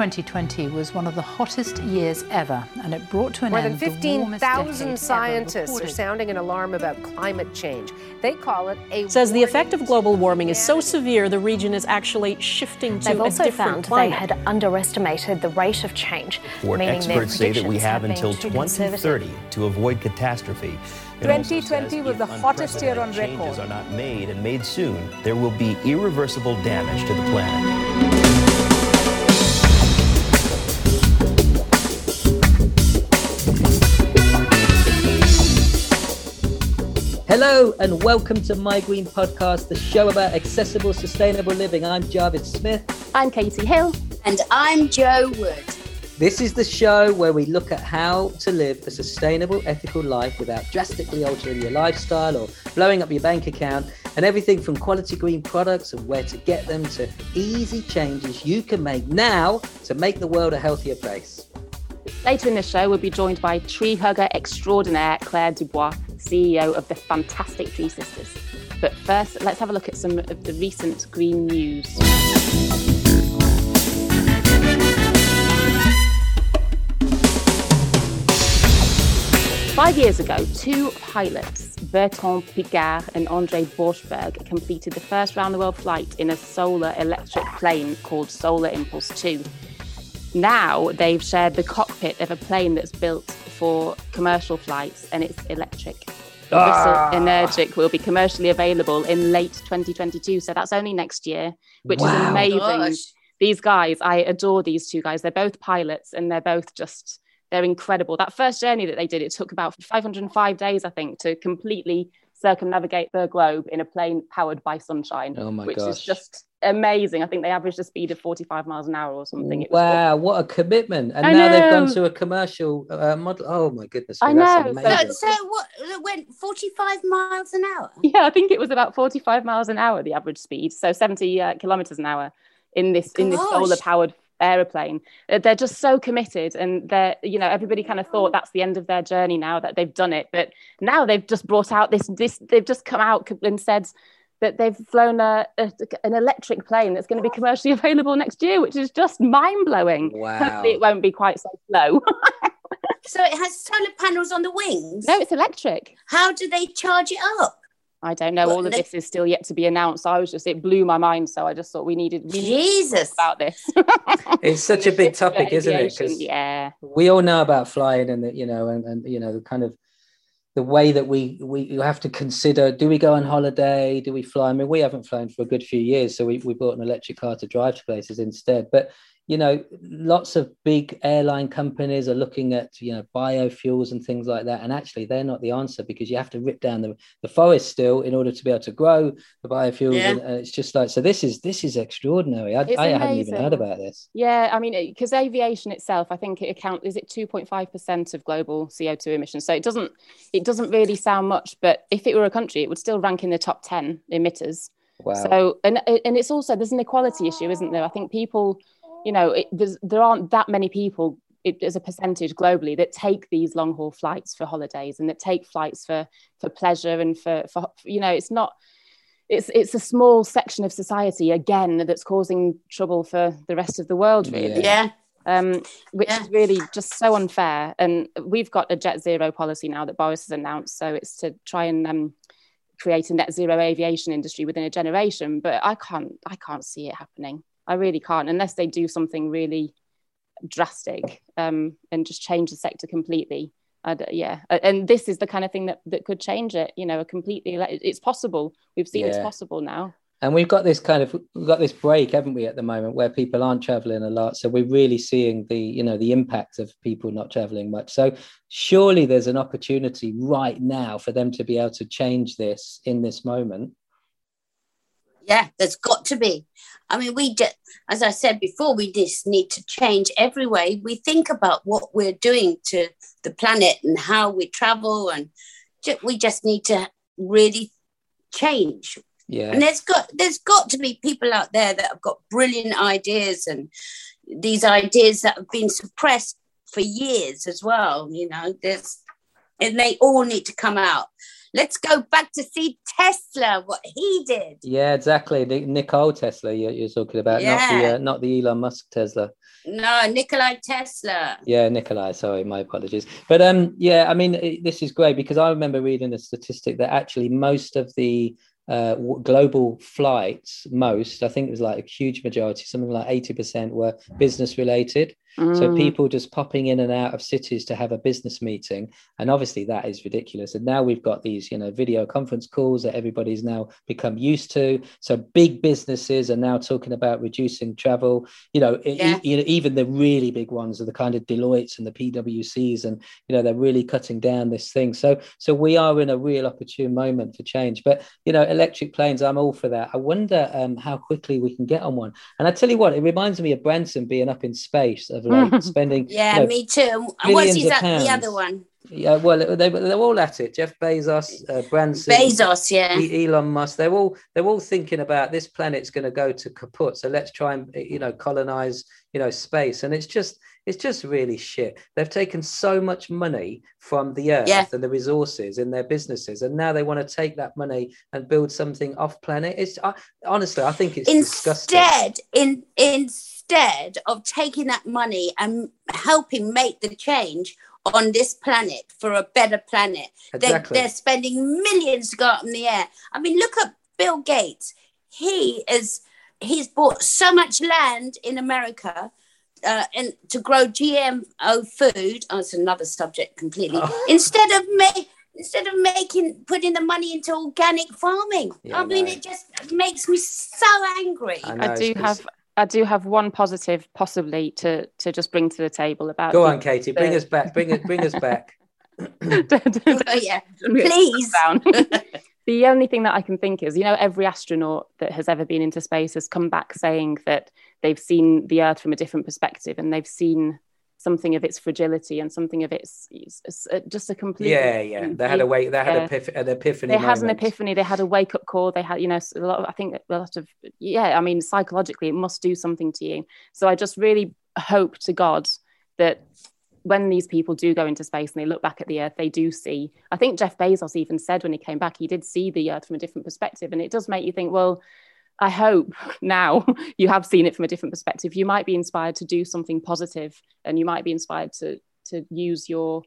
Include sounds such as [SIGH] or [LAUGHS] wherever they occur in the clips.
2020 was one of the hottest years ever, and it brought to an More end than 15,000 scientists are are sounding an alarm about climate change. They call it a says the effect of global warming is so severe the region is actually shifting to They've also found climate. they had underestimated the rate of change, Ford meaning their experts say that we predictions have been until too conservative. 2030 to avoid catastrophe. It 2020 was the hottest year on record. changes record. are not made and made soon, there will be irreversible damage to the planet. Hello and welcome to My Green Podcast, the show about accessible, sustainable living. I'm Jarvis Smith. I'm Katie Hill. And I'm Joe Wood. This is the show where we look at how to live a sustainable, ethical life without drastically altering your lifestyle or blowing up your bank account, and everything from quality green products and where to get them to easy changes you can make now to make the world a healthier place. Later in the show, we'll be joined by tree hugger extraordinaire Claire Dubois, CEO of the fantastic Tree Sisters. But first, let's have a look at some of the recent green news. Five years ago, two pilots, Bertrand Piccard and Andre Borschberg, completed the first round the world flight in a solar electric plane called Solar Impulse 2. Now they've shared the cockpit of a plane that's built for commercial flights and it's electric. Ah. Bristell Energic will be commercially available in late 2022. So that's only next year, which is amazing. Gosh. These guys, I adore these two guys. They're both pilots and they're both just, they're incredible. That first journey that they did, it took about 505 days, I think, to completely circumnavigate the globe in a plane powered by sunshine, Oh my which gosh. is just amazing. I think they averaged a speed of 45 miles an hour or something. It was Wow, what a commitment. And I now they've gone to a commercial uh, model. Oh my goodness. I that's know, so- amazing. So, so what? It went 45 miles an hour. [LAUGHS] Yeah, I think it was about 45 miles an hour, the average speed. So 70 uh, kilometers an hour in this in this solar powered aeroplane. Uh, They're just so committed and they're, you know, everybody kind of thought that's the end of their journey now that they've done it. But now they've just brought out this, this they've just come out and said that they've flown a, a, an electric plane that's going to be commercially [LAUGHS] available next year, which is just mind blowing. Wow. Hopefully it won't be quite so slow. So it has solar panels on the wings. no, it's electric. How do they charge it up? I don't know. Well, All of they- this is still yet to be announced. I was just, it blew my mind. So I just thought we needed, we needed Jesus. about this. [LAUGHS] It's such a big topic, isn't it? Because yeah, we all know about flying and the, you know and, and you know the kind of the way that we we you have to consider do we go on holiday do we fly i mean we haven't flown for a good few years so we, we bought an electric car to drive to places instead but you know lots of big airline companies are looking at you know biofuels and things like that and actually they're not the answer because you have to rip down the, the forest still in order to be able to grow the biofuels Yeah. and, and it's just like so this is this is extraordinary i, I hadn't even heard about this yeah. I mean, because aviation itself, I think it accounts, is it two point five percent of global CO two emissions. So it doesn't it doesn't really sound much, but if it were a country, it would still rank in the top ten emitters. wow So and and it's also there's an equality issue, isn't there? I think people, you know, it, there's, there aren't that many people it, as a percentage globally that take these long haul flights for holidays and that take flights for for pleasure and for for you know, it's not. It's, it's a small section of society again that's causing trouble for the rest of the world really Yeah. um, which Yeah. is really just so unfair. And we've got a jet zero policy now that Boris has announced. So it's to try and um, create a net zero aviation industry within a generation. But I can't, I can't see it happening. I really can't, unless they do something really drastic um, and just change the sector completely. I d- yeah, and this is the kind of thing that, that could change it. You know, a completely. It's possible. We've seen it's possible now. And we've got this kind of we've got this break, haven't we, at the moment, where people aren't traveling a lot. So we're really seeing the you know the impact of people not traveling much. So surely there's an opportunity right now for them to be able to change this in this moment. Yeah, there's got to be. I mean, we just, as I said before, we just need to change every way we think about what we're doing to the planet and how we travel, and ju- we just need to really change. Yeah. And there's got there's got to be people out there that have got brilliant ideas and these ideas that have been suppressed for years as well. You know, there's and they all need to come out. Let's go back to see Tesla, what he did. Yeah, exactly. Nikola Tesla, you're, you're talking about, yeah. not the uh, not the Elon Musk Tesla. No, Nikolai Tesla. Yeah, Nikolai. Sorry, my apologies. But um, yeah, I mean, it, this is great because I remember reading a statistic that actually most of the uh, global flights, most, I think it was like a huge majority, something like 80% were business related. Mm. So people just popping in and out of cities to have a business meeting. And obviously that is ridiculous. And now we've got these, you know, video conference calls that everybody's now become used to. So big businesses are now talking about reducing travel. You know, yeah. e- even the really big ones are the kind of Deloitte's and the PwCs, and you know, they're really cutting down this thing. So so we are in a real opportune moment for change. But you know, electric planes, I'm all for that. I wonder um, how quickly we can get on one. And I tell you what, it reminds me of Branson being up in space of [LAUGHS] spending. yeah, you know, me too. What's at the other one? Yeah, well, they they're all at it. Jeff Bezos, uh, Branson, Bezos, yeah, Elon Musk. They're all they're all thinking about this planet's going to go to kaput. So let's try and you know colonize you know space. And it's just it's just really shit. They've taken so much money from the earth yeah. and the resources in their businesses, and now they want to take that money and build something off planet. It's I, honestly, I think it's instead disgusting. in in instead of taking that money and helping make the change on this planet for a better planet, exactly. they're, they're spending millions to go up in the air. I mean, look at Bill Gates. He is he's bought so much land in America uh, and to grow GMO food. Oh, it's another subject completely. Oh. [LAUGHS] Instead of make instead of making putting the money into organic farming. Yeah, I mean, no. it just makes me so angry. I, know, I do have I do have one positive, possibly to to just bring to the table about. Go the, on, Katie. Bring the... us back. Bring it. Bring us back. [LAUGHS] oh, yeah, please. [LAUGHS] [LAUGHS] the only thing that I can think is, you know, every astronaut that has ever been into space has come back saying that they've seen the Earth from a different perspective and they've seen something of its fragility and something of its, it's, uh, just a complete yeah yeah they had a wake they had yeah. an epiphany they moment. had an epiphany they had a wake up call they had you know a lot of, i think a lot of yeah i mean psychologically it must do something to you so i just really hope to god that when these people do go into space and they look back at the earth they do see i think jeff bezos even said when he came back he did see the earth from a different perspective and it does make you think well I hope now [LAUGHS] you have seen it from a different perspective. You might be inspired to do something positive and you might be inspired to to use your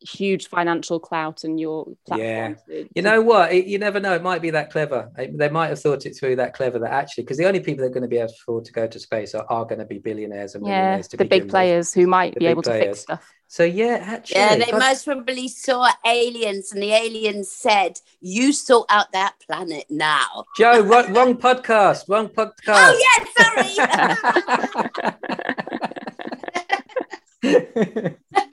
huge financial clout and your yeah to, you know what it, you never know it might be that clever they might have thought it through that clever that actually because the only people that are going to be able to afford to go to space are, are going to be billionaires and millionaires. yeah the big players with. who might the be able players. to fix stuff so yeah actually yeah they most probably saw aliens and the aliens said you sort out that planet now. Joe wrong, wrong podcast wrong podcast. Oh yeah sorry [LAUGHS] [LAUGHS]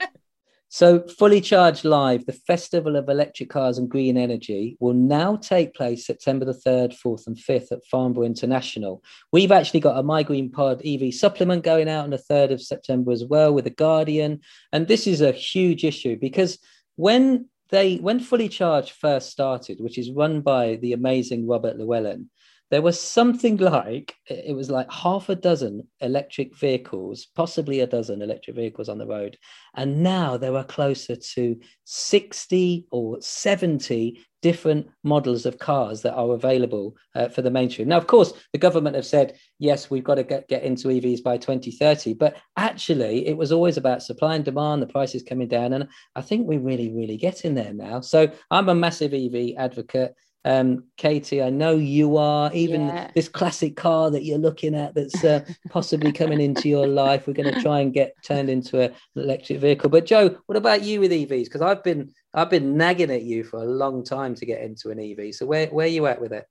So, Fully Charged Live, the Festival of Electric Cars and Green Energy, will now take place September the 3rd, 4th, and 5th at Farnborough International. We've actually got a My Green Pod EV supplement going out on the 3rd of September as well with The Guardian. And this is a huge issue because when they when Fully Charged first started, which is run by the amazing Robert Llewellyn, there was something like it was like half a dozen electric vehicles possibly a dozen electric vehicles on the road. And now there are closer to 60 or 70 different models of cars that are available uh, for the mainstream. Now of course the government have said yes we've got to get, get into evs by 2030 but actually it was always about supply and demand the prices coming down and i think we're really really getting there now. So i'm a massive ev advocate um, Katie, I know you are. Even yeah. this classic car that you're looking at that's uh, possibly coming into your life, we're going to try and get turned into an electric vehicle. But Joe, what about you with EVs? Because I've been I've been nagging at you for a long time to get into an EV. So where where are you at with it?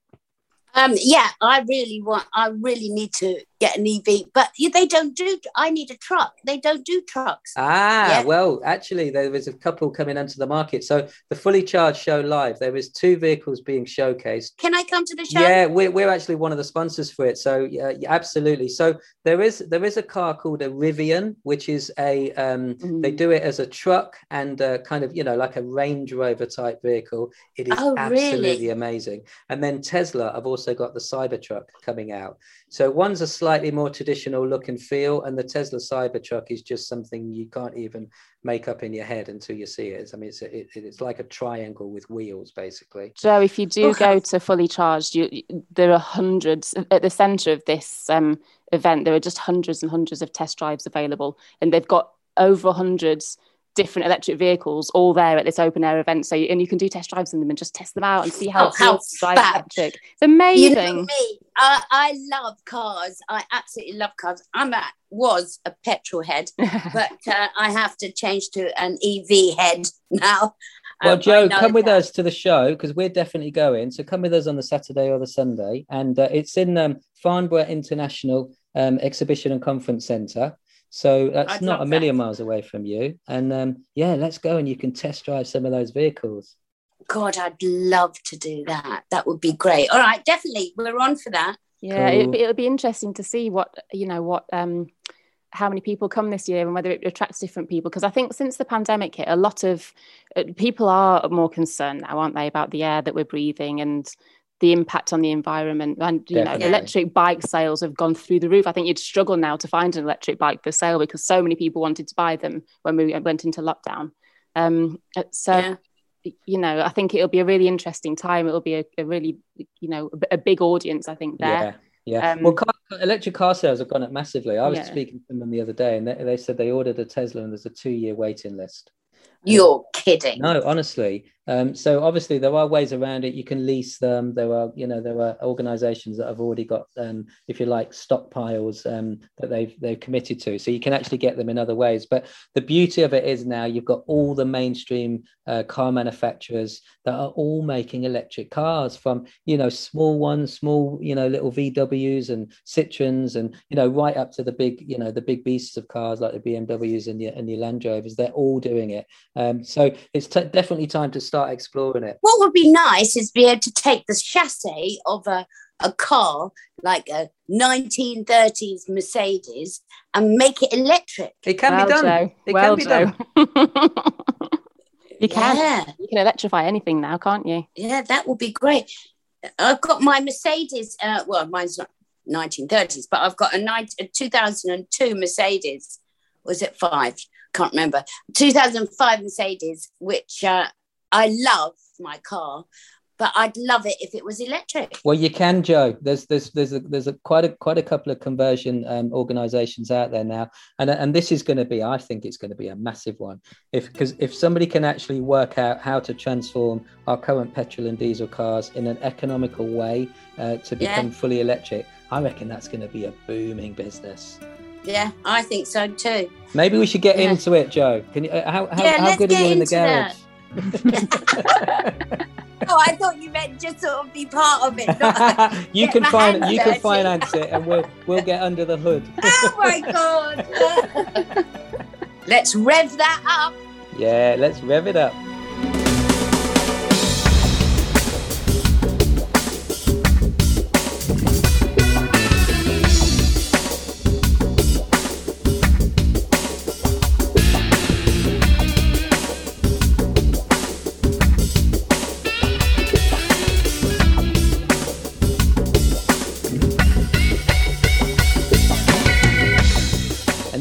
Um, yeah, I really want. I really need to get an EV, but they don't do. I need a truck. They don't do trucks. Ah, yeah. well, actually, there was a couple coming onto the market. So the fully charged show live. There was two vehicles being showcased. Can I come to the show? Yeah, we're, we're actually one of the sponsors for it. So yeah, absolutely. So there is there is a car called a Rivian, which is a um, mm. they do it as a truck and uh, kind of you know like a Range Rover type vehicle. It is oh, absolutely really? amazing. And then Tesla I've also got the Cybertruck coming out. So one's a slightly slightly more traditional look and feel, and the Tesla Cybertruck is just something you can't even make up in your head until you see it. I mean, it's a, it, it's like a triangle with wheels, basically. Joe, if you do go to fully charged, you, there are hundreds at the centre of this um, event. There are just hundreds and hundreds of test drives available, and they've got over hundreds different electric vehicles all there at this open air event. So, and you can do test drives in them and just test them out and see how, Oh, how to drive electric. It's amazing. You know me, I, I love cars. I absolutely love cars. I'm a, was a petrol head, [LAUGHS] but uh, I have to change to an EV head [LAUGHS] now. Well, Um, Joe, come with that. us to the show because we're definitely going. So come with us on the Saturday or the Sunday, and uh, it's in um, Farnborough International um, Exhibition and Conference Centre. So that's I'd not a million that. miles away from you. And um, yeah, let's go and you can test drive some of those vehicles. God, I'd love to do that. That would be great. All right, definitely. We're on for that. Yeah, Cool. it'll, be, it'll be interesting to see what you know what um how many people come this year and whether it attracts different people because I think since the pandemic hit, a lot of uh, people are more concerned now, aren't they, about the air that we're breathing and the impact on the environment and you Definitely. know electric bike sales have gone through the roof i think you'd struggle now to find an electric bike for sale because so many people wanted to buy them when we went into lockdown um uh, so Yeah. you know i think it'll be a really interesting time it'll be a, a really you know a big audience i think there Yeah. Yeah. Um, well, car, electric car sales have gone up massively. I was Yeah. speaking to them the other day, and they, they said they ordered a Tesla, and there's a two-year waiting list. You're kidding. No, honestly. Um, so obviously there are ways around it. You can lease them. There are, you know, there are organisations that have already got, um, if you like, stockpiles um, that they've they've committed to. So you can actually get them in other ways. But the beauty of it is now you've got all the mainstream uh, car manufacturers that are all making electric cars, from you know small ones, small you know little VWs and Citroens, and you know right up to the big, you know, the big beasts of cars like the BMWs and the and your Land Rovers. They're all doing it. Um, so it's t- definitely time to start exploring it. What would be nice is be able to take the chassis of a, a car like a 1930s Mercedes and make it electric. It can well, be done. Joe. It well, can be Joe. done. [LAUGHS] you can Yeah, you can electrify anything now can't you yeah, that would be great. I've got my Mercedes. Uh, well, mine's not 1930s, but I've got a, 19, a 2002 Mercedes. Was it five? Can't remember. 2005 Mercedes, which uh, I love my car, but I'd love it if it was electric. Well, you can, Joe. There's there's there's a, there's a quite a quite a couple of conversion um, organisations out there now, and and this is going to be, I think, it's going to be a massive one. If because if somebody can actually work out how to transform our current petrol and diesel cars in an economical way uh, to Yeah. become fully electric, I reckon that's going to be a booming business. Yeah, I think so too. Maybe we should get Yeah. into it, Joe. Can you? uh, How how, Yeah, how good are you in the into that. [LAUGHS] Oh, I thought you meant just sort of be part of it. [LAUGHS] You can find you can finance it, and we'll we'll get under the hood. [LAUGHS] oh my god! Let's rev that up. Yeah, let's rev it up.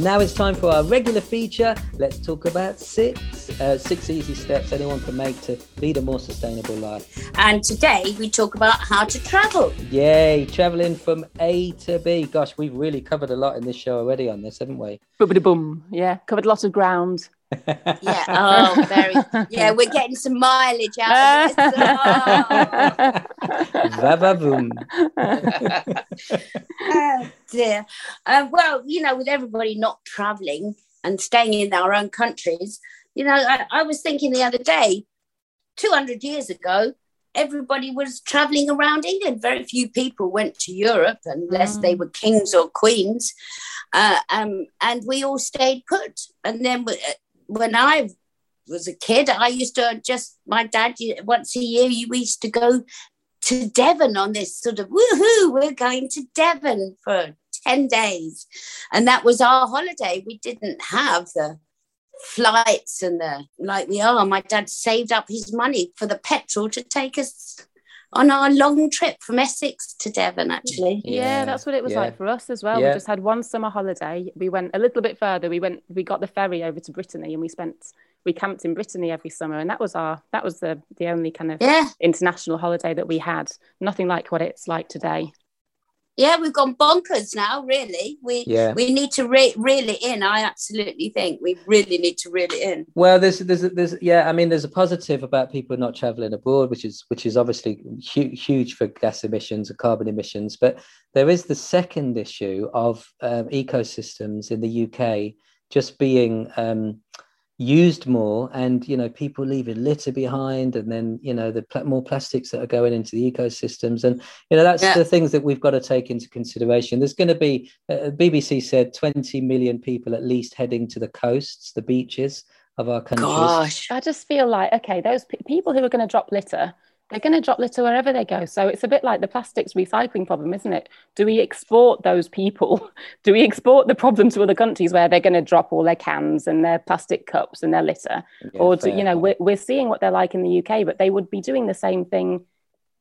Now it's time for our regular feature. Let's talk about six uh, six easy steps anyone can make to lead a more sustainable life. And today we talk about how to travel. Yay, traveling from A to B. Gosh, we've really covered a lot in this show already on this, haven't we? boom yeah covered a lot of ground Yeah. [LAUGHS] Oh, very. Yeah, we're getting some mileage out of this. Oh. Va-va-voom. oh dear. Uh, well, you know, with everybody not traveling and staying in our own countries, you know, I, I was thinking the other day, 200 years ago, everybody was traveling around England. Very few people went to Europe unless they were kings or queens. Uh, um, and we all stayed put. And then when I was a kid, I used to just, my dad, once a year, you used to go to Devon on this sort of woohoo, we're going to Devon for 10 days. And that was our holiday. We didn't have the flights and the like we are. My dad saved up his money for the petrol to take us on our long trip from Essex to Devon, actually. Yeah, Yeah, that's what it was yeah. like for us as well. Yeah. We just had one summer holiday. We went a little bit further. We went, we got the ferry over to Brittany, and we spent, we camped in Brittany every summer, and that was our, that was the the only kind of Yeah, international holiday that we had. Nothing like what it's like today. Yeah, we've gone bonkers now. Really, we Yeah. we need to re- reel it in. I absolutely think we really need to reel it in. Well, there's there's there's yeah, I mean, there's a positive about people not traveling abroad, which is which is obviously hu- huge for gas emissions and carbon emissions. But there is the second issue of um, ecosystems in the UK just being um, used more, and you know, people leaving litter behind, and then you know, the pl- more plastics that are going into the ecosystems, and you know, that's Yeah. the things that we've got to take into consideration. There's going to be uh, BBC said 20 million people at least heading to the coasts, the beaches of our countries. Gosh, I just feel like okay, those pe- people who are going to drop litter, they're going to drop litter wherever they go. So it's a bit like the plastics recycling problem, isn't it? Do we export those people? [LAUGHS] Do we export the problem to other countries where they're going to drop all their cans and their plastic cups and their litter? Yeah, or do, you know, we're, we're seeing what they're like in the UK, but they would be doing the same thing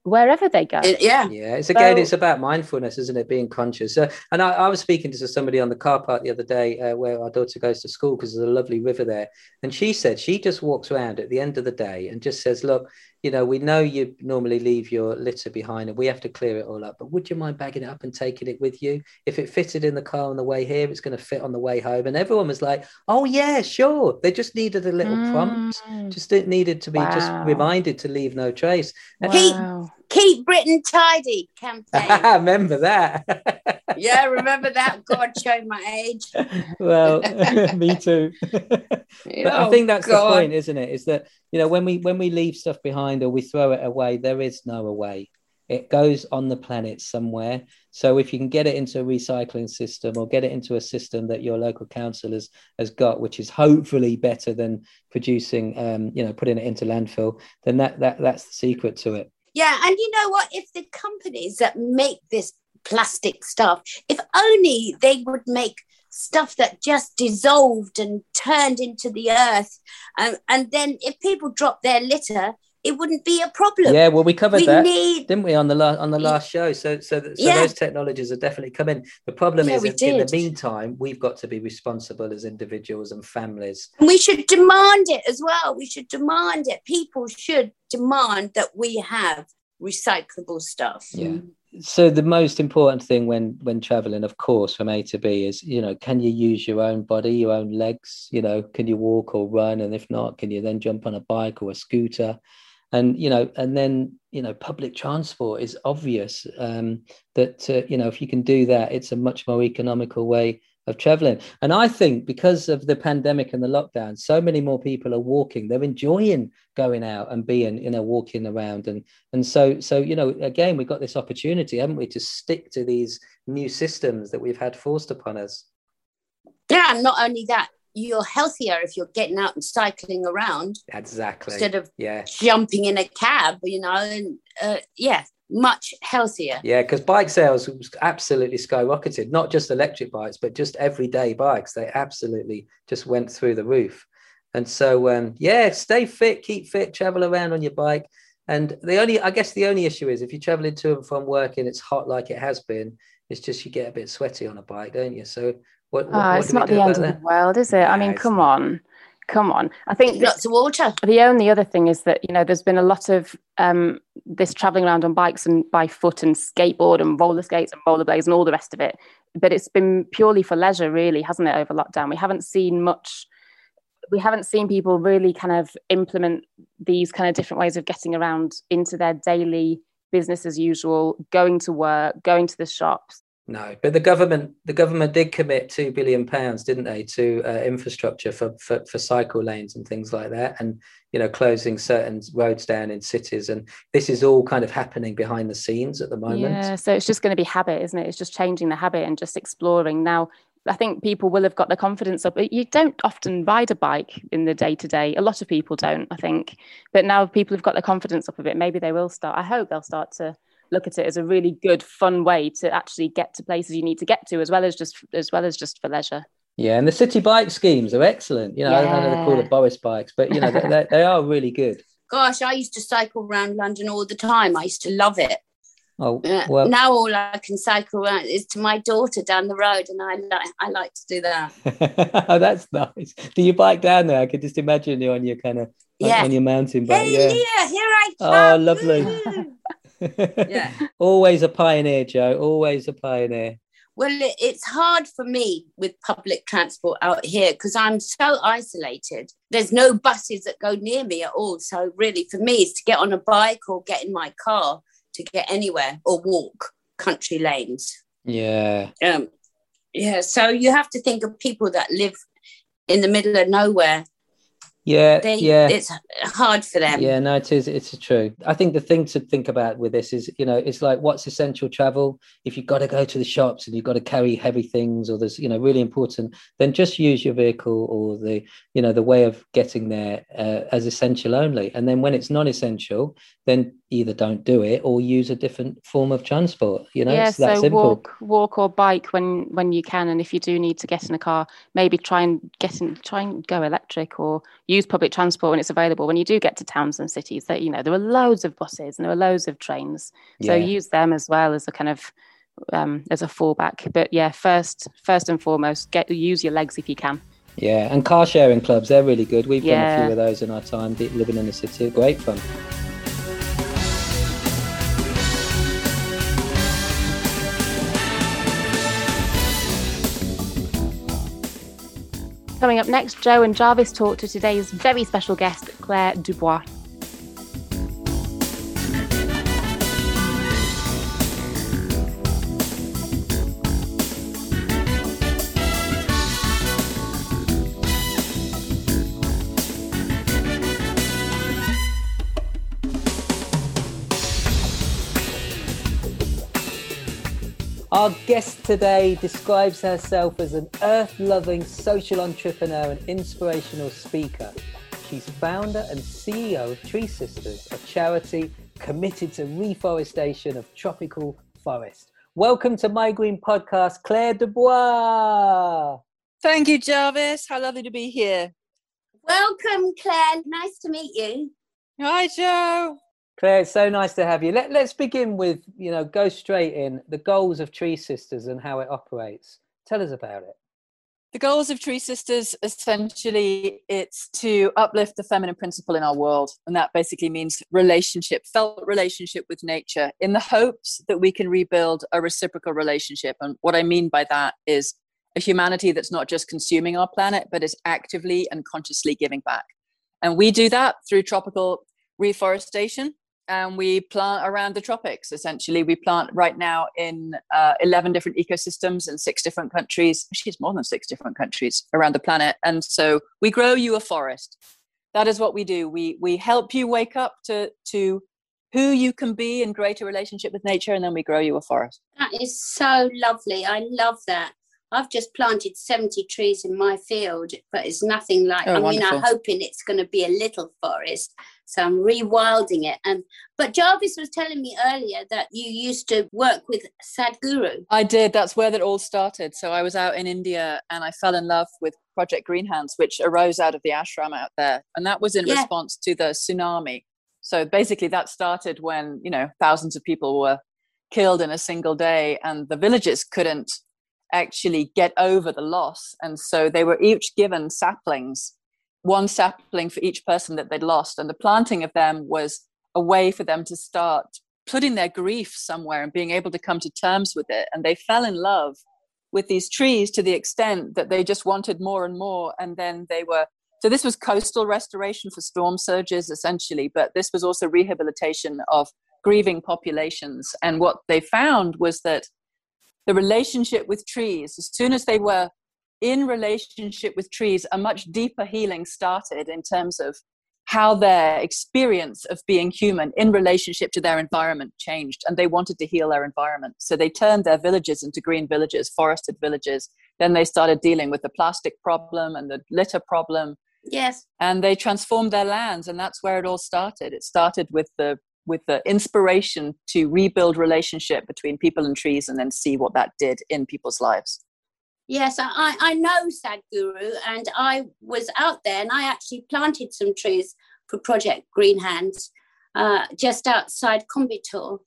wherever they go. It- yeah, Yeah, it's again, So- it's about mindfulness, isn't it? Being conscious. Uh, and I, I was speaking to somebody on the car park the other day uh, where our daughter goes to school because there's a lovely river there. And she said she just walks around at the end of the day and just says, Look, you know, we know you normally leave your litter behind and we have to clear it all up, but would you mind bagging it up and taking it with you? If it fitted in the car on the way here, it's going to fit on the way home. And everyone was like, Oh, yeah, sure. They just needed a little prompt, Mm. just it needed to be just reminded to leave no trace. And- He- Wow. Keep Britain tidy campaign. [LAUGHS] Remember that. [LAUGHS] yeah, remember that? God, showing my age. well, [LAUGHS] me too. but I Oh, think that's God. the point, isn't it? Is that you know when we when we leave stuff behind or we throw it away, there is no away. It goes on the planet somewhere. So if you can get it into a recycling system or get it into a system that your local council has has got, which is hopefully better than producing, um, you know, putting it into landfill, then that that that's the secret to it. Yeah, and you know what? If the companies that make this plastic stuff, if only they would make stuff that just dissolved and turned into the earth, and and then if people drop their litter, it wouldn't be a problem. Yeah, well, we covered we that. need. didn't we on the last on the last show so so, th- so Yeah. those technologies are definitely coming the problem Yeah, is in, in the meantime we've got to be responsible as individuals and families We should demand it as well. We should demand it. People should demand that we have recyclable stuff. yeah so the most important thing when when traveling of course from a to b is you know can you use your own body your own legs you know can you walk or run and if not can you then jump on a bike or a scooter and you know and then you know public transport is obvious um that uh, you know if you can do that it's a much more economical way of traveling. And i think because of the pandemic and the lockdown so many more people are walking. They're enjoying going out and being you know walking around. And and so so you know again we've got this opportunity haven't we to stick to these new systems that we've had forced upon us. Yeah, and not only that, you're healthier if you're getting out and cycling around exactly instead of yeah jumping in a cab, you know, and uh, yeah, much healthier. Yeah, because bike sales was absolutely skyrocketed, not just electric bikes, but just everyday bikes. They absolutely just went through the roof. And so, um, yeah, stay fit, keep fit, travel around on your bike. And the only, I guess, the only issue is if you're traveling to and from work and it's hot like it has been, it's just you get a bit sweaty on a bike, don't you? So, what, what, Ah, what it's not the end of that? the world, is it? I mean, come not. on, come on. I think Lots of water. the only other thing is that you know there's been a lot of um, this traveling around on bikes and by foot and skateboard and roller skates and rollerblades and all the rest of it. But it's been purely for leisure, really, hasn't it? Over lockdown, we haven't seen much. We haven't seen people really kind of implement these kind of different ways of getting around into their daily business as usual, going to work, going to the shops. No, but the government the government did commit two billion pounds, didn't they, to uh, infrastructure for, for for cycle lanes and things like that, and you know closing certain roads down in cities, and this is all kind of happening behind the scenes at the moment. Yeah, so it's just going to be habit, isn't it? It's just changing the habit and just exploring. Now, I think people will have got the confidence up. You don't often ride a bike in the day to day. A lot of people don't, I think. But now people have got the confidence up a bit. Maybe they will start. I hope they'll start to look at it as a really good, fun way to actually get to places you need to get to, as well as just as well as just for leisure. Yeah, and the city bike schemes are excellent. You know, I don't know they're called the Yeah. Boris bikes, but you know they, they, they are really good. [LAUGHS] Gosh, I used to cycle around London all the time. I used to love it. Oh, Uh, well, now all I can cycle around is to my daughter down the road, and I like I like to do that. [LAUGHS] oh, that's nice. Do you bike down there? I could just imagine you on your kind of Yeah. on your mountain bike. Hey, yeah. Leah, here I come. Oh, lovely. [LAUGHS] Yeah. [LAUGHS] Always a pioneer, Joe. Always a pioneer. Well, it, it's hard for me with public transport out here because I'm so isolated. There's no buses that go near me at all. So, really, for me, it's to get on a bike or get in my car to get anywhere or walk country lanes. Yeah. Um, yeah, so you have to think of people that live in the middle of nowhere. Yeah. They, yeah. it's hard for them. Yeah, no, it is. It's true. I think the thing to think about with this is, you know, it's like what's essential travel. If you've got to go to the shops and you've got to carry heavy things, or there's, you know, really important, then just use your vehicle or the, you know, the way of getting there uh, as essential only. And then when it's non-essential, then either don't do it or use a different form of transport. You know, yeah, it's that so simple. walk, walk or bike when when you can, and if you do need to get in a car, maybe try and get in, try and go electric or use public transport when it's available. When you do get to towns and cities, that you know there are loads of buses and there are loads of trains, so Yeah. use them as well as a kind of um, as a fallback. But yeah, first first and foremost, get use your legs if you can. Yeah, and car sharing clubs, they're really good. We've done a few of those in our time living in the city. Great fun. Coming up next, Joe and Jarvis talk to today's very special guest, Claire Dubois. Our guest today describes herself as an earth loving social entrepreneur and inspirational speaker. She's founder and CEO of Tree Sisters, a charity committed to reforestation of tropical forest. Welcome to My Green Podcast, Claire Dubois. Thank you, Jarvis. How lovely to be here. Welcome, Claire. Nice to meet you. Hi, Joe. Claire, it's so nice to have you. Let, let's begin with, you know, go straight in the goals of Tree Sisters and how it operates. Tell us about it. The goals of Tree Sisters essentially it's to uplift the feminine principle in our world, and that basically means relationship, felt relationship with nature, in the hopes that we can rebuild a reciprocal relationship. And what I mean by that is a humanity that's not just consuming our planet, but is actively and consciously giving back. And we do that through tropical reforestation. And we plant around the tropics. Essentially, we plant right now in uh, 11 different ecosystems in six different countries. It's more than six different countries around the planet. And so we grow you a forest. That is what we do. We we help you wake up to to who you can be in greater relationship with nature, and then we grow you a forest. That is so lovely. I love that. I've just planted 70 trees in my field, but it's nothing like, Oh, I mean, I'm hoping it's going to be a little forest. So I'm rewilding it. And But Jarvis was telling me earlier that you used to work with Sadhguru. I did. That's where that all started. So I was out in India and I fell in love with Project Green Hands, which arose out of the ashram out there. And that was in Yeah. response to the tsunami. So basically, that started when, you know, thousands of people were killed in a single day and the villages couldn't actually get over the loss. And so they were each given saplings, one sapling for each person that they'd lost. And the planting of them was a way for them to start putting their grief somewhere and being able to come to terms with it. And they fell in love with these trees to the extent that they just wanted more and more. And then they were, so this was coastal restoration for storm surges essentially, but this was also rehabilitation of grieving populations. And what they found was that the relationship with trees, as soon as they were in relationship with trees, a much deeper healing started in terms of how their experience of being human in relationship to their environment changed and they wanted to heal their environment. So they turned their villages into green villages forested villages. Then they started dealing with the plastic problem and the litter problem. Yes. and they transformed their lands and that's where it all started. It started with the with the inspiration to rebuild relationship between people and trees and then see what that did in people's lives Yes, I, I know Sadhguru, and I was out there and I actually planted some trees for Project Green Hands, uh, just outside Coimbatore.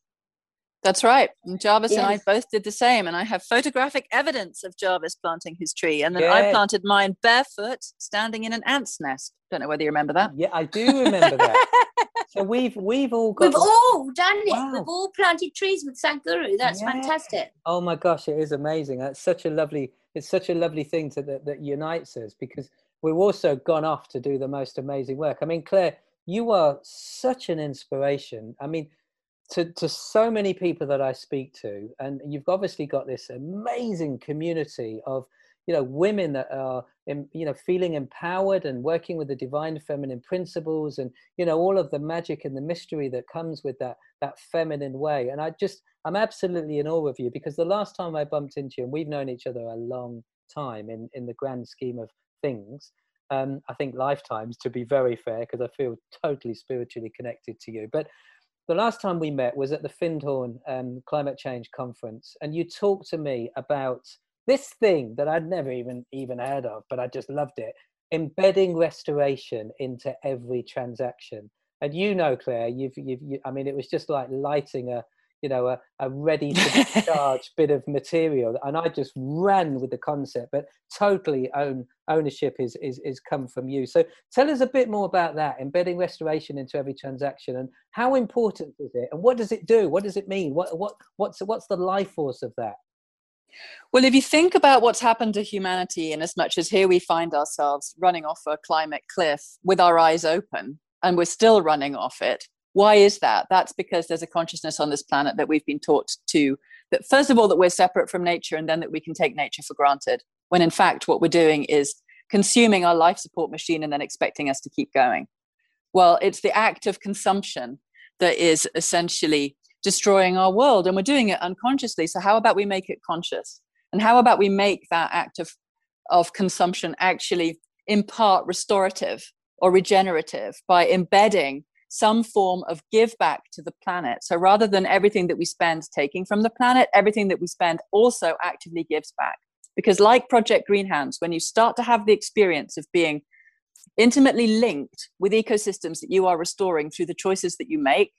That's right. And Jarvis and I both did the same. And I have photographic evidence of Jarvis planting his tree. And then I planted mine barefoot, standing in an ant's nest. Don't know whether you remember that. Yeah, I do remember that. [LAUGHS] so we've we've all got. We've all done it. Wow. We've all planted trees with Sadhguru. That's Yeah. fantastic. Oh my gosh, it is amazing. That's such a lovely. It's such a lovely thing to, that that unites us because we've also gone off to do the most amazing work. I mean, Claire, you are such an inspiration. I mean, to to so many people that I speak to, and you've obviously got this amazing community of you know women that are em- you know feeling empowered and working with the divine feminine principles and you know all of the magic and the mystery that comes with that that feminine way. And i just i'm absolutely in awe of you because the last time i bumped into you and we've known each other a long time in in the grand scheme of things um i think lifetimes to be very fair because i feel totally spiritually connected to you. But the last time we met was at the Findhorn um, Climate Change Conference, and you talked to me about this thing that I'd never even even heard of, but I just loved it: embedding restoration into every transaction. And you know, Claire, you've, you've, you, I mean, it was just like lighting a, you know, a, a ready to [LAUGHS] charge bit of material, and I just ran with the concept. But totally own ownership is is is come from you. So tell us a bit more about that, embedding restoration into every transaction, and how important is it, and what does it do? What does it mean? What what what's what's the life force of that? Well, if you think about what's happened to humanity, in as much as here we find ourselves running off a climate cliff with our eyes open, and we're still running off it, why is that? That's because there's a consciousness on this planet that we've been taught to, that first of all, that we're separate from nature, and then that we can take nature for granted, when in fact, what we're doing is consuming our life support machine and then expecting us to keep going. Well, it's the act of consumption that is essentially destroying our world and we're doing it unconsciously. So how about we make it conscious? And how about we make that act of of consumption actually in part restorative or regenerative by embedding some form of give back to the planet? So rather than everything that we spend taking from the planet everything that we spend also actively gives back. Because like project green hands when you start to have the experience of being intimately linked with ecosystems that you are restoring through the choices that you make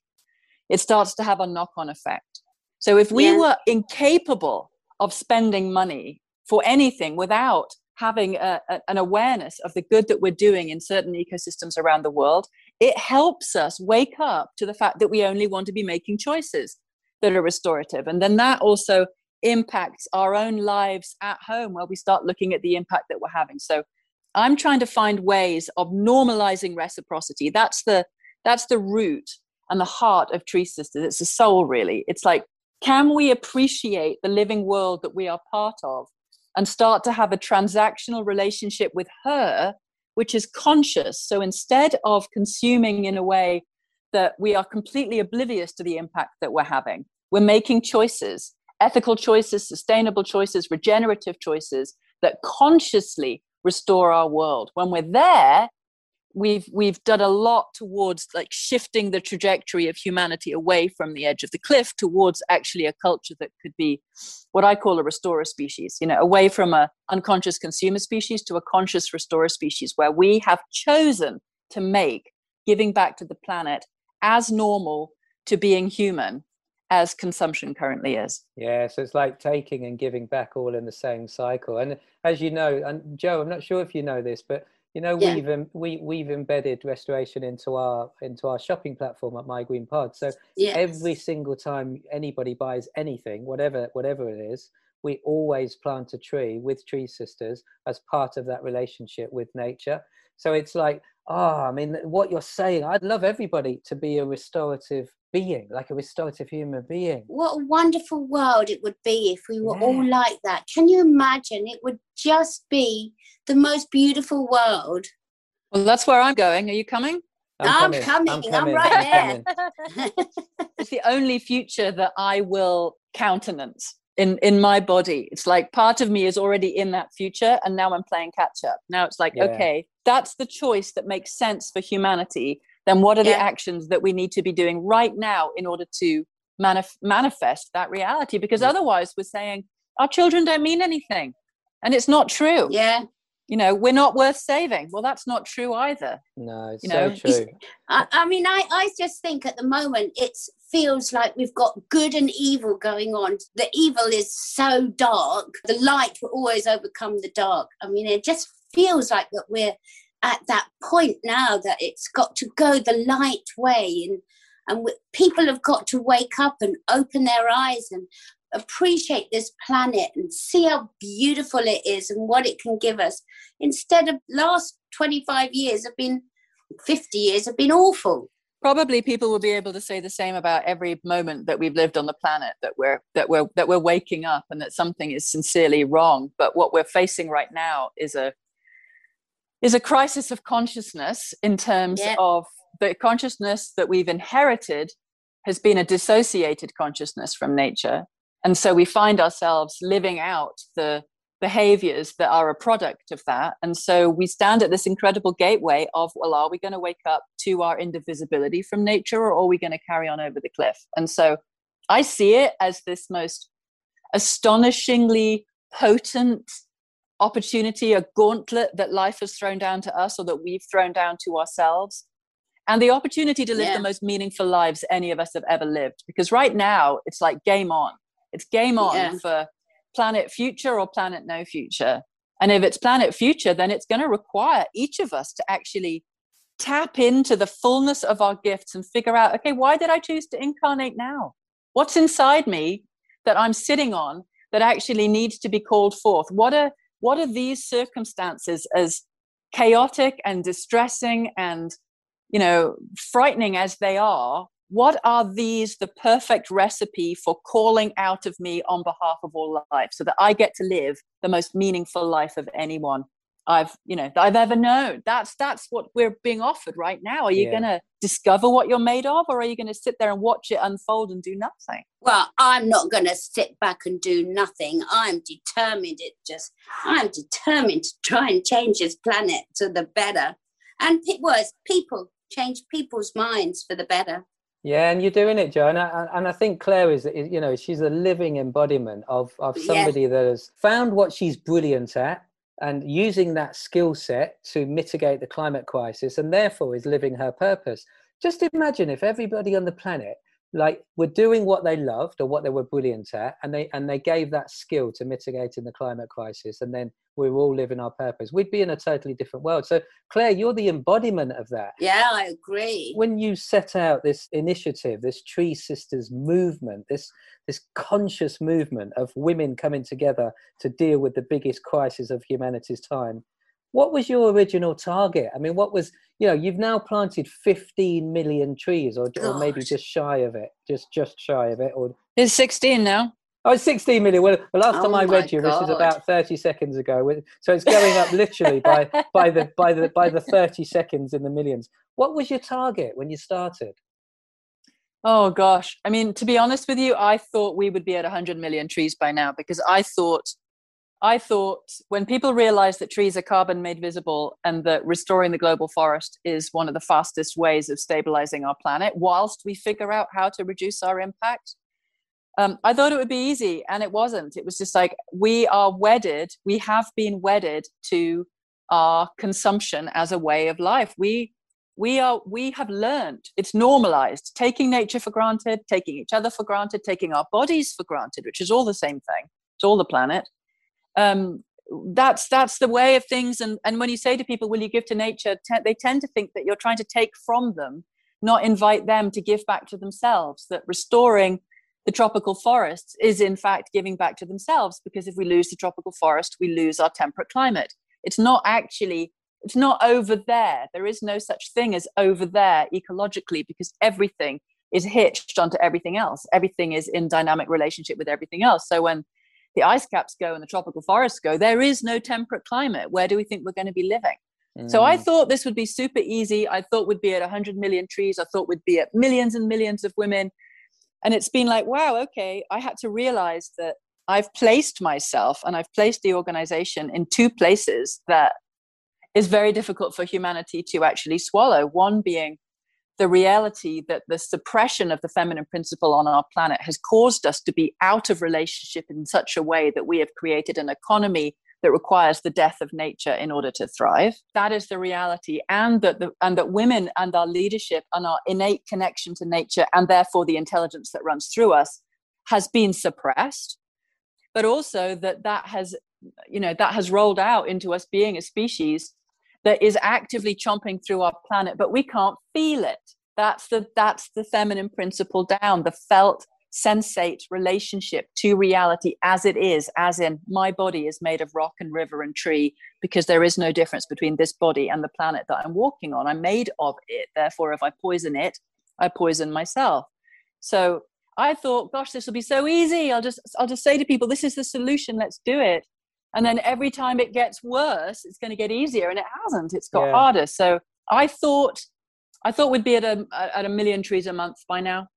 it starts to have a knock on effect. So if we Yeah. were incapable of spending money for anything without having a, a- an awareness of the good that we're doing in certain ecosystems around the world, it helps us wake up to the fact that we only want to be making choices that are restorative. And then that also impacts our own lives at home where we start looking at the impact that we're having. So I'm trying to find ways of normalizing reciprocity. That's the that's the root and the heart of Tree Sisters. It's the soul, really. It's like, can we appreciate the living world that we are part of and start to have a transactional relationship with her, which is conscious? So instead of consuming in a way that we are completely oblivious to the impact that we're having, we're making choices, ethical choices, sustainable choices, regenerative choices that consciously restore our world. When we're there, we've we've done a lot towards like shifting the trajectory of humanity away from the edge of the cliff towards actually a culture that could be what I call a restorer species, you know, away from a unconscious consumer species to a conscious restorer species where we have chosen to make giving back to the planet as normal to being human as consumption currently is. Yeah, so it's like taking and giving back all in the same cycle. And as you know, and Joe, I'm not sure if you know this, but you know Yeah. we've um, we we've embedded restoration into our into our shopping platform at My Green Pod. So Yes. every single time anybody buys anything, whatever whatever it is, we always plant a tree with Tree Sisters as part of that relationship with nature. So it's like, oh, I mean, what you're saying, I'd love everybody to be a restorative being, like a restorative human being. What a wonderful world it would be if we were all like that. Can you imagine? It would just be the most beautiful world. Well, that's where I'm going. Are you coming? I'm coming, I'm right there. [LAUGHS] it's the only future that I will countenance in in my body. It's like part of me is already in that future, and now I'm playing catch up. Now it's like, Yeah. okay, that's the choice that makes sense for humanity. Then what are the actions that we need to be doing right now in order to manif- manifest that reality? Because Yeah. otherwise, we're saying our children don't mean anything, and it's not true. yeah. you know we're not worth saving well that's not true either no it's you so true I, I mean, I, I just think at the moment it feels like we've got good and evil going on. The evil is so dark. The light will always overcome the dark. I mean, it just feels like that we're at that point now that it's got to go the light way. And and we, people have got to wake up and open their eyes and appreciate this planet and see how beautiful it is and what it can give us. Instead of last 25 years have been 50 years have been awful. Probably people will be able to say the same about every moment that we've lived on the planet that we're that we're that we're waking up and that something is sincerely wrong. But what we're facing right now is a is a crisis of consciousness in terms Yeah. of the consciousness that we've inherited has been a dissociated consciousness from nature. And so we find ourselves living out the behaviors that are a product of that. And so we stand at this incredible gateway of well are we going to wake up to our indivisibility from nature or are we going to carry on over the cliff? And so i see it as this most astonishingly potent opportunity a gauntlet that life has thrown down to us or that we've thrown down to ourselves. And the opportunity to live Yeah. the most meaningful lives any of us have ever lived. Because right now it's like game on. It's game on Yeah. for planet future or planet no future. And if it's planet future then it's going to require each of us to actually tap into the fullness of our gifts and figure out okay why did i choose to incarnate now? What's inside me that i'm sitting on that actually needs to be called forth? What are what are these circumstances as chaotic and distressing and you know frightening as they are? What are these the perfect recipe for calling out of me on behalf of all life so that i get to live the most meaningful life of anyone i've you know that i've ever known that's that's what we're being offered right now are you Yeah. going to discover what you're made of or are you going to sit there and watch it unfold and do nothing well i'm not going to sit back and do nothing i'm determined it just i'm determined to try and change this planet to the better and it was people change people's minds for the better Yeah, and you're doing it, Jo. And I, and I think Clare is, is, you know, she's a living embodiment of, of Yeah. somebody that has found what she's brilliant at and using that skill set to mitigate the climate crisis and therefore is living her purpose. Just imagine if everybody on the planet like were doing what they loved or what they were brilliant at and they and they gave that skill to mitigating the climate crisis and then we were all living our purpose. We'd be in a totally different world. So clare you're the embodiment of that. Yeah i agree. When you set out this initiative this tree sisters movement this this conscious movement of women coming together to deal with the biggest crisis of humanity's time what was your original target i mean what was you know you've now planted 15 million trees or, or maybe just shy of it just just shy of it or it's 16 now Oh, it's 16 million. Well, the last time Oh I read you, which God. about 30 seconds ago, so it's going up literally by by the by the by the 30 seconds in the millions. What was your target when you started? Oh gosh. I mean, to be honest with you, I thought we would be at 100 million trees by now because I thought I thought when people realize that trees are carbon made visible and that restoring the global forest is one of the fastest ways of stabilizing our planet whilst we figure out how to reduce our impact. Um, I thought it would be easy, and it wasn't. It was just like we are wedded, we have been wedded to our consumption as a way of life. We we are we have learned it's normalized taking nature for granted taking each other for granted taking our bodies for granted which is all the same thing it's all the planet um, that's that's the way of things. And and when you say to people will you give to nature? they tend to think that you're trying to take from them not invite them to give back to themselves that restoring the tropical forests is in fact giving back to themselves because if we lose the tropical forest we lose our temperate climate. It's not actually it's not over there. There is no such thing as over there ecologically because everything is hitched onto everything else. Everything is in dynamic relationship with everything else. So when the ice caps go and the tropical forests go there is no temperate climate where do we think we're going to be living so I Mm. thought this would be super easy. I thought we'd be at 100 million trees. I thought we'd be at millions and millions of women. And it's been like, wow, okay. I had to realize that I've placed myself and I've placed the organization in two places that is very difficult for humanity to actually swallow. One being the reality that the suppression of the feminine principle on our planet has caused us to be out of relationship in such a way that we have created an economy that requires the death of nature in order to thrive. That is the reality, and that the, and that women and our leadership and our innate connection to nature, and therefore the intelligence that runs through us, has been suppressed. But also that that has, you know, that has rolled out into us being a species that is actively chomping through our planet, but we can't feel it. That's the that's the feminine principle down, the felt sensate relationship to reality as it is, as in my body is made of rock and river and tree, because there is no difference between this body and the planet that I'm walking on. I'm made of it. Therefore, if I poison it, I poison myself. So I thought, gosh, this will be so easy. I'll just I'll just say to people, this is the solution, let's do it. And then every time it gets worse, it's going to get easier, and it hasn't. It's got yeah. harder. So I thought I thought we'd be at a at a million trees a month by now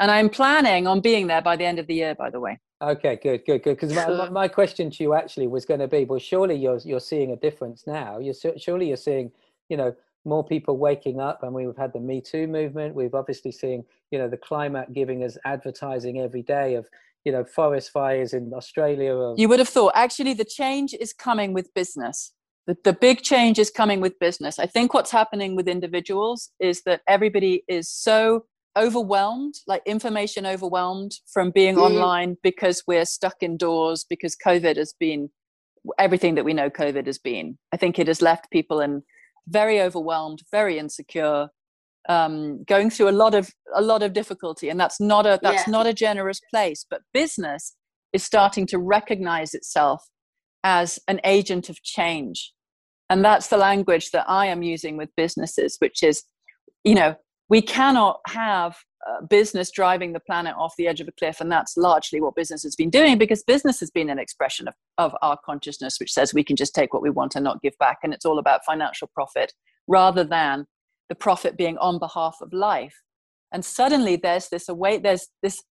and I'm planning on being there by the end of the year. By the way. Okay, good, good, good. Because my, my question to you actually was going to be, well, surely you're you're seeing a difference now. You're surely you're seeing, you know, more people waking up, and we've had the Me Too movement. We've obviously seen, you know, the climate giving us advertising every day of, you know, forest fires in Australia. You would have thought actually the change is coming with business. The, the big change is coming with business. I think what's happening with individuals is that everybody is so overwhelmed, like information overwhelmed from being mm. online because we're stuck indoors because COVID has been everything that we know COVID has been. I think it has left people in very overwhelmed, very insecure, um, going through a lot of a lot of difficulty, and that's not a that's yeah. not a generous place. But business is starting to recognize itself as an agent of change, and that's the language that I am using with businesses, which is, you know, we cannot have uh, business driving the planet off the edge of a cliff and that's largely what business has been doing because business has been an expression of, of our consciousness which says we can just take what we want and not give back and it's all about financial profit rather than the profit being on behalf of life. And suddenly there's this awake there's this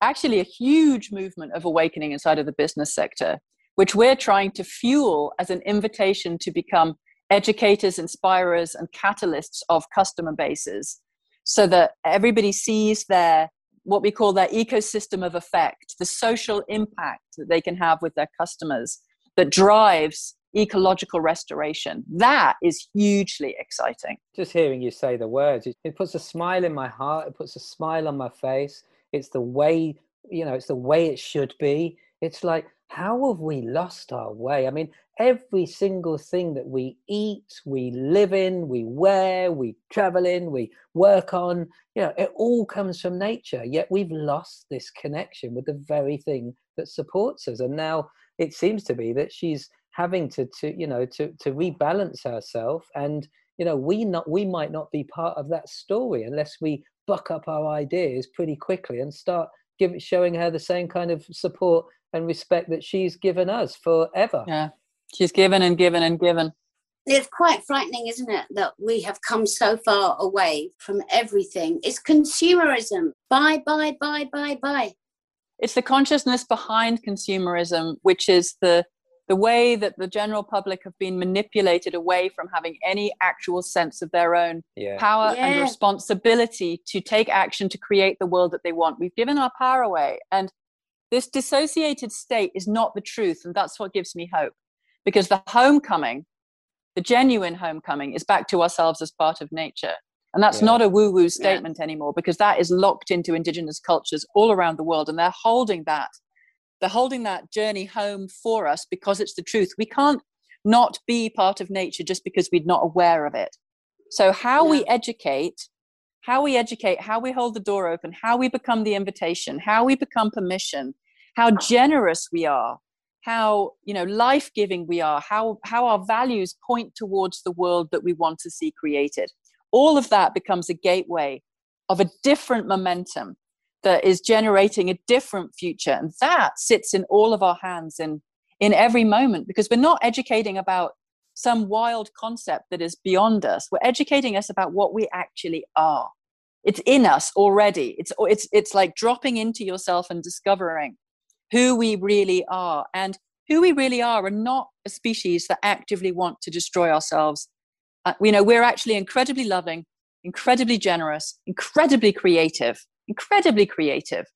actually a huge movement of awakening inside of the business sector which we're trying to fuel as an invitation to become educators inspirers and catalysts of customer bases so that everybody sees their what we call their ecosystem of effect, the social impact that they can have with their customers that drives ecological restoration. That is hugely exciting. Just hearing you say the words, it puts a smile in my heart, it puts a smile on my face. It's the way, you know, it's the way it should be. It's like, how have we lost our way? I mean, every single thing that we eat, we live in, we wear, we travel in, we work on, you know, it all comes from nature. Yet we've lost this connection with the very thing that supports us. And now it seems to be that she's having to, to you know, to, to rebalance herself. And, you know, we not we might not be part of that story unless we buck up our ideas pretty quickly and start giving showing her the same kind of support and respect that she's given us forever. Yeah. She's given and given and given. It's quite frightening, isn't it, that we have come so far away from everything. It's consumerism. Buy, buy, buy, buy, buy. It's the consciousness behind consumerism, which is the the way that the general public have been manipulated away from having any actual sense of their own yeah. power yeah. and responsibility to take action to create the world that they want. We've given our power away. And this dissociated state is not the truth. And that's what gives me hope because the homecoming, the genuine homecoming, is back to ourselves as part of nature. And that's yeah. not a woo woo statement yeah. anymore because that is locked into indigenous cultures all around the world. And they're holding that. They're holding that journey home for us because it's the truth. We can't not be part of nature just because we're not aware of it. So, how yeah. we educate, how we educate, how we hold the door open, how we become the invitation, how we become permission, how generous we are how you know life-giving we are how how our values point towards the world that we want to see created all of that becomes a gateway of a different momentum that is generating a different future. And that sits in all of our hands in in every moment because we're not educating about some wild concept that is beyond us. We're educating us about what we actually are. It's in us already. It's it's it's like dropping into yourself and discovering who we really are. And who we really are are not a species that actively want to destroy ourselves. Uh, you know, we're actually incredibly loving, incredibly generous, incredibly creative, incredibly creative.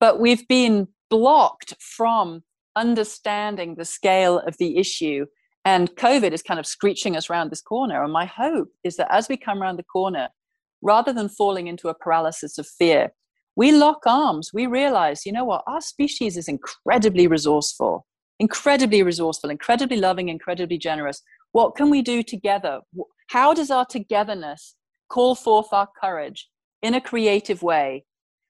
But we've been blocked from understanding the scale of the issue. And COVID is kind of screeching us around this corner. And my hope is that as we come around the corner, rather than falling into a paralysis of fear, we lock arms. We realize, you know what, our species is incredibly resourceful, incredibly resourceful, incredibly loving, incredibly generous. What can we do together? How does our togetherness call forth our courage in a creative way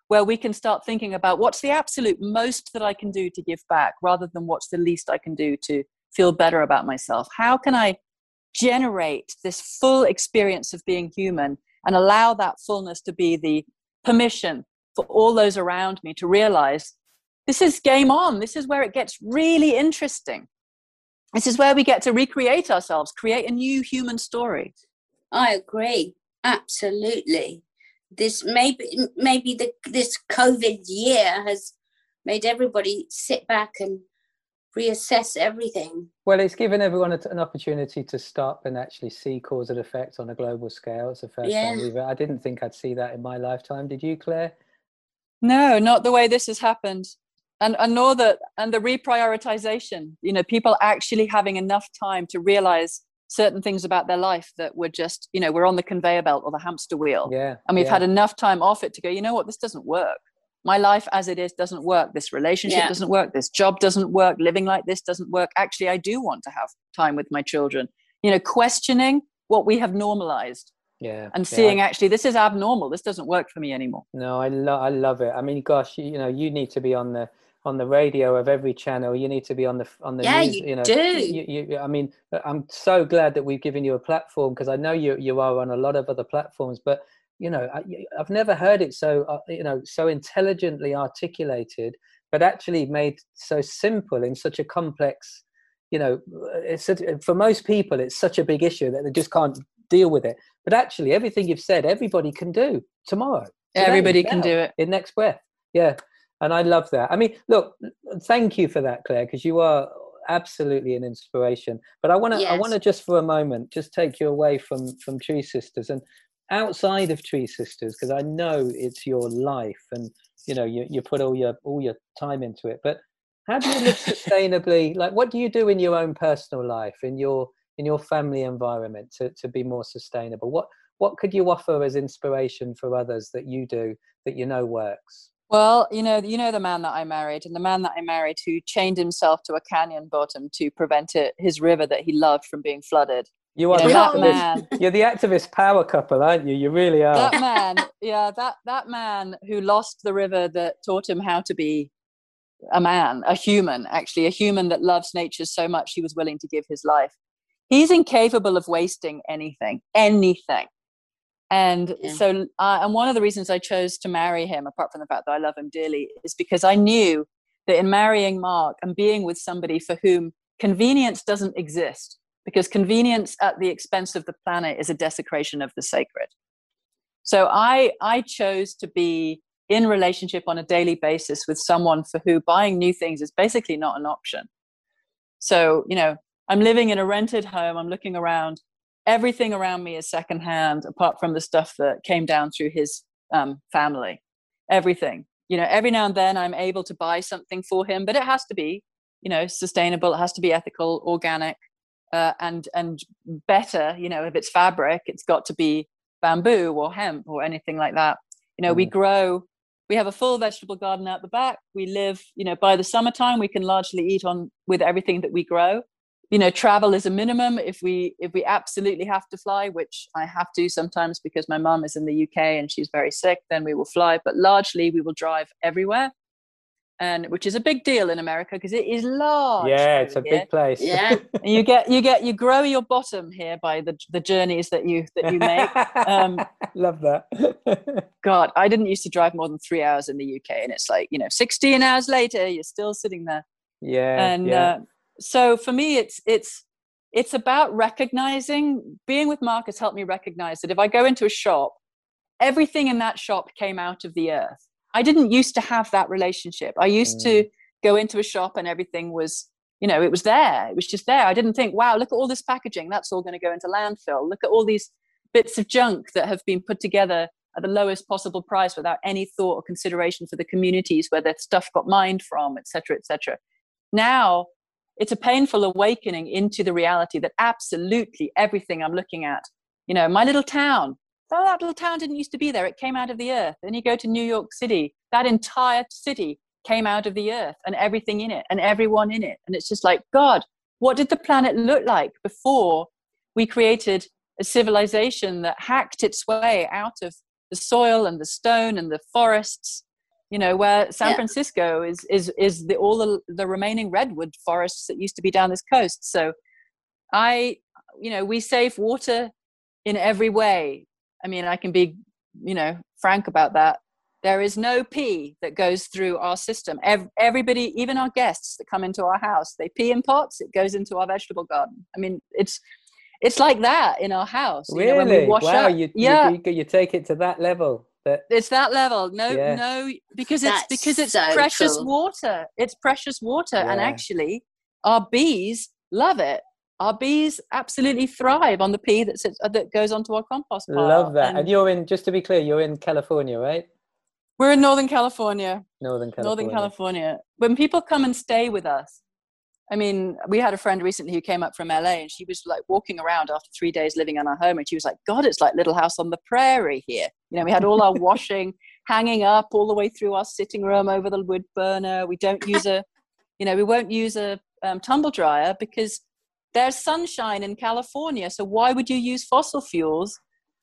where we can start thinking about what's the absolute most that I can do to give back rather than what's the least I can do to feel better about myself? How can I generate this full experience of being human and allow that fullness to be the permission for all those around me to realize this is game on. This is where it gets really interesting. This is where we get to recreate ourselves, create a new human story. I agree. Absolutely. This maybe maybe the this COVID year has made everybody sit back and reassess everything. Well, it's given everyone an opportunity to stop and actually see cause and effect on a global scale. It's the first yeah. time we've. I didn't think I'd see that in my lifetime. Did you, Clare? No, not the way this has happened, and and nor the and the reprioritization. You know, people actually having enough time to realize certain things about their life that were just, you know, we're on the conveyor belt or the hamster wheel. Yeah. And we've yeah. had enough time off it to go, you know what, this doesn't work my life as it is doesn't work this relationship yeah. doesn't work this job doesn't work living like this doesn't work actually i do want to have time with my children you know questioning what we have normalized yeah and seeing yeah. actually this is abnormal this doesn't work for me anymore no i love i love it i mean gosh you, you know you need to be on the on the radio of every channel. You need to be on the on the yeah news, you, you know. do. You, you, i mean i'm so glad that we've given you a platform because i know you you are on a lot of other platforms but you know I, have never heard it so uh, you know so intelligently articulated but actually made so simple in such a complex you know uh, it's for most people it's such a big issue that they just can't deal with it. But actually everything you've said everybody can do tomorrow. Today, everybody can do it. in next breath. Yeah and i love that i mean look thank you for that clare because you are absolutely an inspiration but i want to yes. i want to just for a moment just take you away from from tree sisters and outside of Tree Sisters, because I know it's your life and you know you, you put all your all your time into it. But how do you live [LAUGHS] sustainably? Like, what do you do in your own personal life, in your in your family environment, to to be more sustainable? What what could you offer as inspiration for others that you do that you know works? Well, you know, you know the man that I married, and the man that I married who chained himself to a canyon bottom to prevent it, his river that he loved from being flooded. You are you know, the man. [LAUGHS] You're the activist power couple, aren't you? You really are. That man, yeah, that that man who lost the river that taught him how to be a man, a human, actually, a human that loves nature so much he was willing to give his life. He's incapable of wasting anything, anything. And yeah. so, uh, and one of the reasons I chose to marry him, apart from the fact that I love him dearly, is because I knew that in marrying Mark and being with somebody for whom convenience doesn't exist, because convenience at the expense of the planet is a desecration of the sacred. So I, I chose to be in relationship on a daily basis with someone for who buying new things is basically not an option. So, you know, I'm living in a rented home, I'm looking around, everything around me is secondhand, apart from the stuff that came down through his um, family. Everything. You know, every now and then I'm able to buy something for him, but it has to be, you know, sustainable, it has to be ethical, organic, uh, and and better you know if it's fabric it's got to be bamboo or hemp or anything like that you know mm. we grow we have a full vegetable garden out the back we live you know by the summertime we can largely eat on with everything that we grow you know travel is a minimum if we if we absolutely have to fly which i have to sometimes because my mum is in the uk and she's very sick then we will fly but largely we will drive everywhere and which is a big deal in America because it is large. Yeah, it's a here. big place. Yeah, [LAUGHS] you get you get you grow your bottom here by the the journeys that you that you make. Um, [LAUGHS] Love that. [LAUGHS] God, I didn't used to drive more than three hours in the UK, and it's like you know, sixteen hours later, you're still sitting there. Yeah, and yeah. Uh, so for me, it's it's it's about recognizing. Being with Mark has helped me recognize that if I go into a shop, everything in that shop came out of the earth I didn't used to have that relationship. I used mm. to go into a shop and everything was, you know, it was there. It was just there. I didn't think, wow, look at all this packaging. That's all going to go into landfill. Look at all these bits of junk that have been put together at the lowest possible price without any thought or consideration for the communities where their stuff got mined from, etc., etc. now it's a painful awakening into the reality that absolutely everything I'm looking at, you know, my little town, oh, that little town didn't used to be there. It came out of the earth. Then you go to New York City, that entire city came out of the earth and everything in it and everyone in it. And it's just like, God, what did the planet look like before we created a civilization that hacked its way out of the soil and the stone and the forests you know where san yeah. francisco is is is the all the, the remaining redwood forests that used to be down this coast. So i you know we save water in every way. I mean i can be you know frank about that. There is no pee that goes through our system. Everybody even our guests that come into our house they pee in pots it goes into our vegetable garden. I mean it's it's like that in our house really you know, wow up, you, yeah. You, you take it to that level that it's that level no yeah. no because it's That's because it's so precious cool. water it's precious water yeah. and actually our bees love it our bees absolutely thrive on the pee that sits uh, that goes onto our compost pile. Love that. And, and, you're in. Just to be clear, you're in California, right? We're in Northern California. Northern California. Northern California. When people come and stay with us, I mean, we had a friend recently who came up from LA and she was like walking around after three days living in our home and she was like, God, it's like Little House on the Prairie here. You know, we had all our [LAUGHS] washing hanging up all the way through our sitting room over the wood burner. We don't use a, you know, we won't use a um, tumble dryer because there's sunshine in California. So why would you use fossil fuels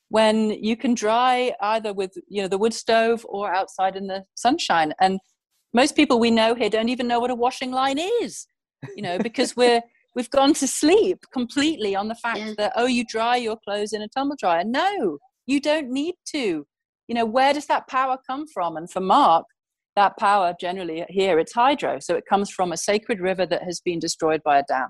when you can dry either with, you know, the wood stove or outside in the sunshine? And most people we know here don't even know what a washing line is you know, because we're we've gone to sleep completely on the fact yeah. that oh, you dry your clothes in a tumble dryer. No, you don't need to. You know, where does that power come from? And for Mark, that power generally here it's hydro, so it comes from a sacred river that has been destroyed by a dam.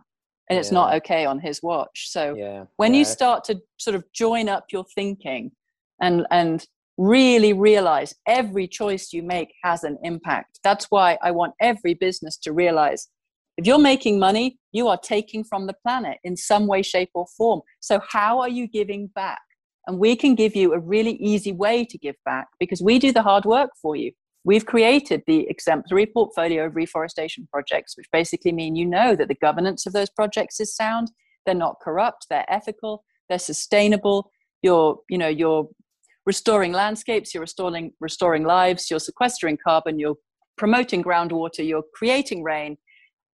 And it's yeah. not okay on his watch. So yeah. when you start to sort of join up your thinking and and really realize every choice you make has an impact. That's why I want every business to realize if you're making money, you are taking from the planet in some way, shape, or form. So, how are you giving back? And we can give you a really easy way to give back because we do the hard work for you. We've created the exemplary portfolio of reforestation projects, which basically mean you know that the governance of those projects is sound, they're not corrupt, they're ethical, they're sustainable. You're, you know, you're restoring landscapes, you're restoring restoring lives, you're sequestering carbon, you're promoting groundwater, you're creating rain,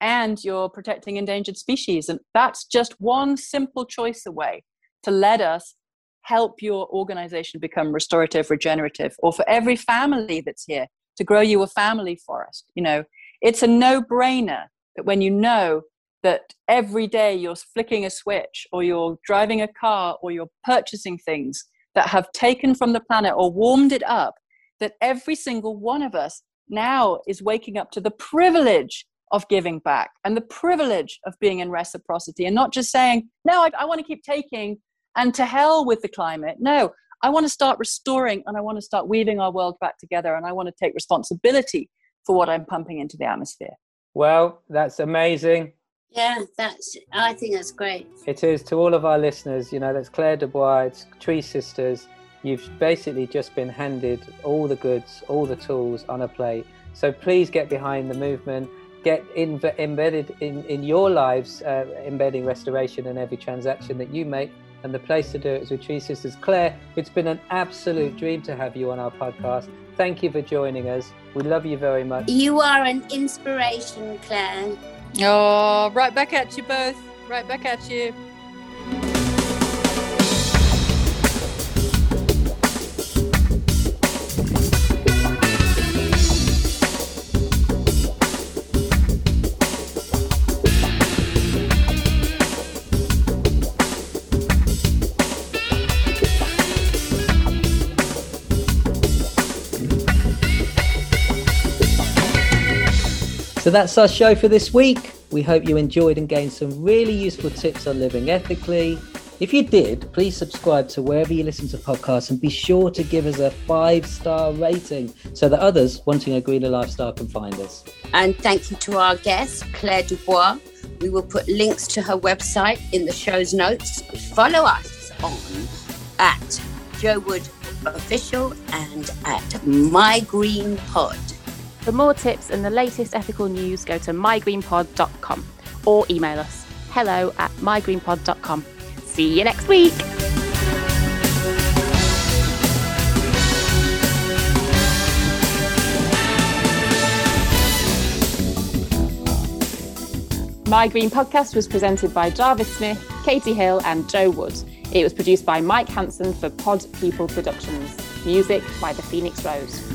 and you're protecting endangered species. And that's just one simple choice away to let us help your organization become restorative, regenerative, or for every family that's here to grow you a family forest. You know, it's a no brainer that when you know that every day you're flicking a switch or you're driving a car or you're purchasing things that have taken from the planet or warmed it up, that every single one of us now is waking up to the privilege of giving back and the privilege of being in reciprocity and not just saying, no, I, I want to keep taking and to hell with the climate. No, I want to start restoring and I want to start weaving our world back together and I want to take responsibility for what I'm pumping into the atmosphere. Well, that's amazing. Yeah, that's. I think that's great. It is to all of our listeners. You know, that's Clare Dubois. It's Tree Sisters. You've basically just been handed all the goods, all the tools on a plate. So please get behind the movement get in, embedded in, in your lives, uh, embedding restoration in every transaction that you make. And the place to do it is with Tree Sisters. Clare, it's been an absolute dream to have you on our podcast. Thank you for joining us. We love you very much. You are an inspiration, Clare. Oh, right back at you both. Right back at you. That's our show for this week. We hope you enjoyed and gained some really useful tips on living ethically. If you did, please subscribe to wherever you listen to podcasts and be sure to give us a five star rating so that others wanting a greener lifestyle can find us. And thank you to our guest, Clare Dubois. We will put links to her website in the show's notes. Follow us on at Jo Wood Official and at My Green Pod. For more tips and the latest ethical news, go to mygreenpod.com or email us hello at mygreenpod.com. See you next week. My Green Podcast was presented by Jarvis Smith, Katie Hill, and Jo Wood. It was produced by Mike Hanson for Pod People Productions. Music by The Phoenix Rose.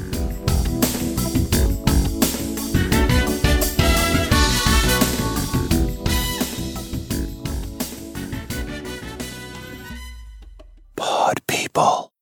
People.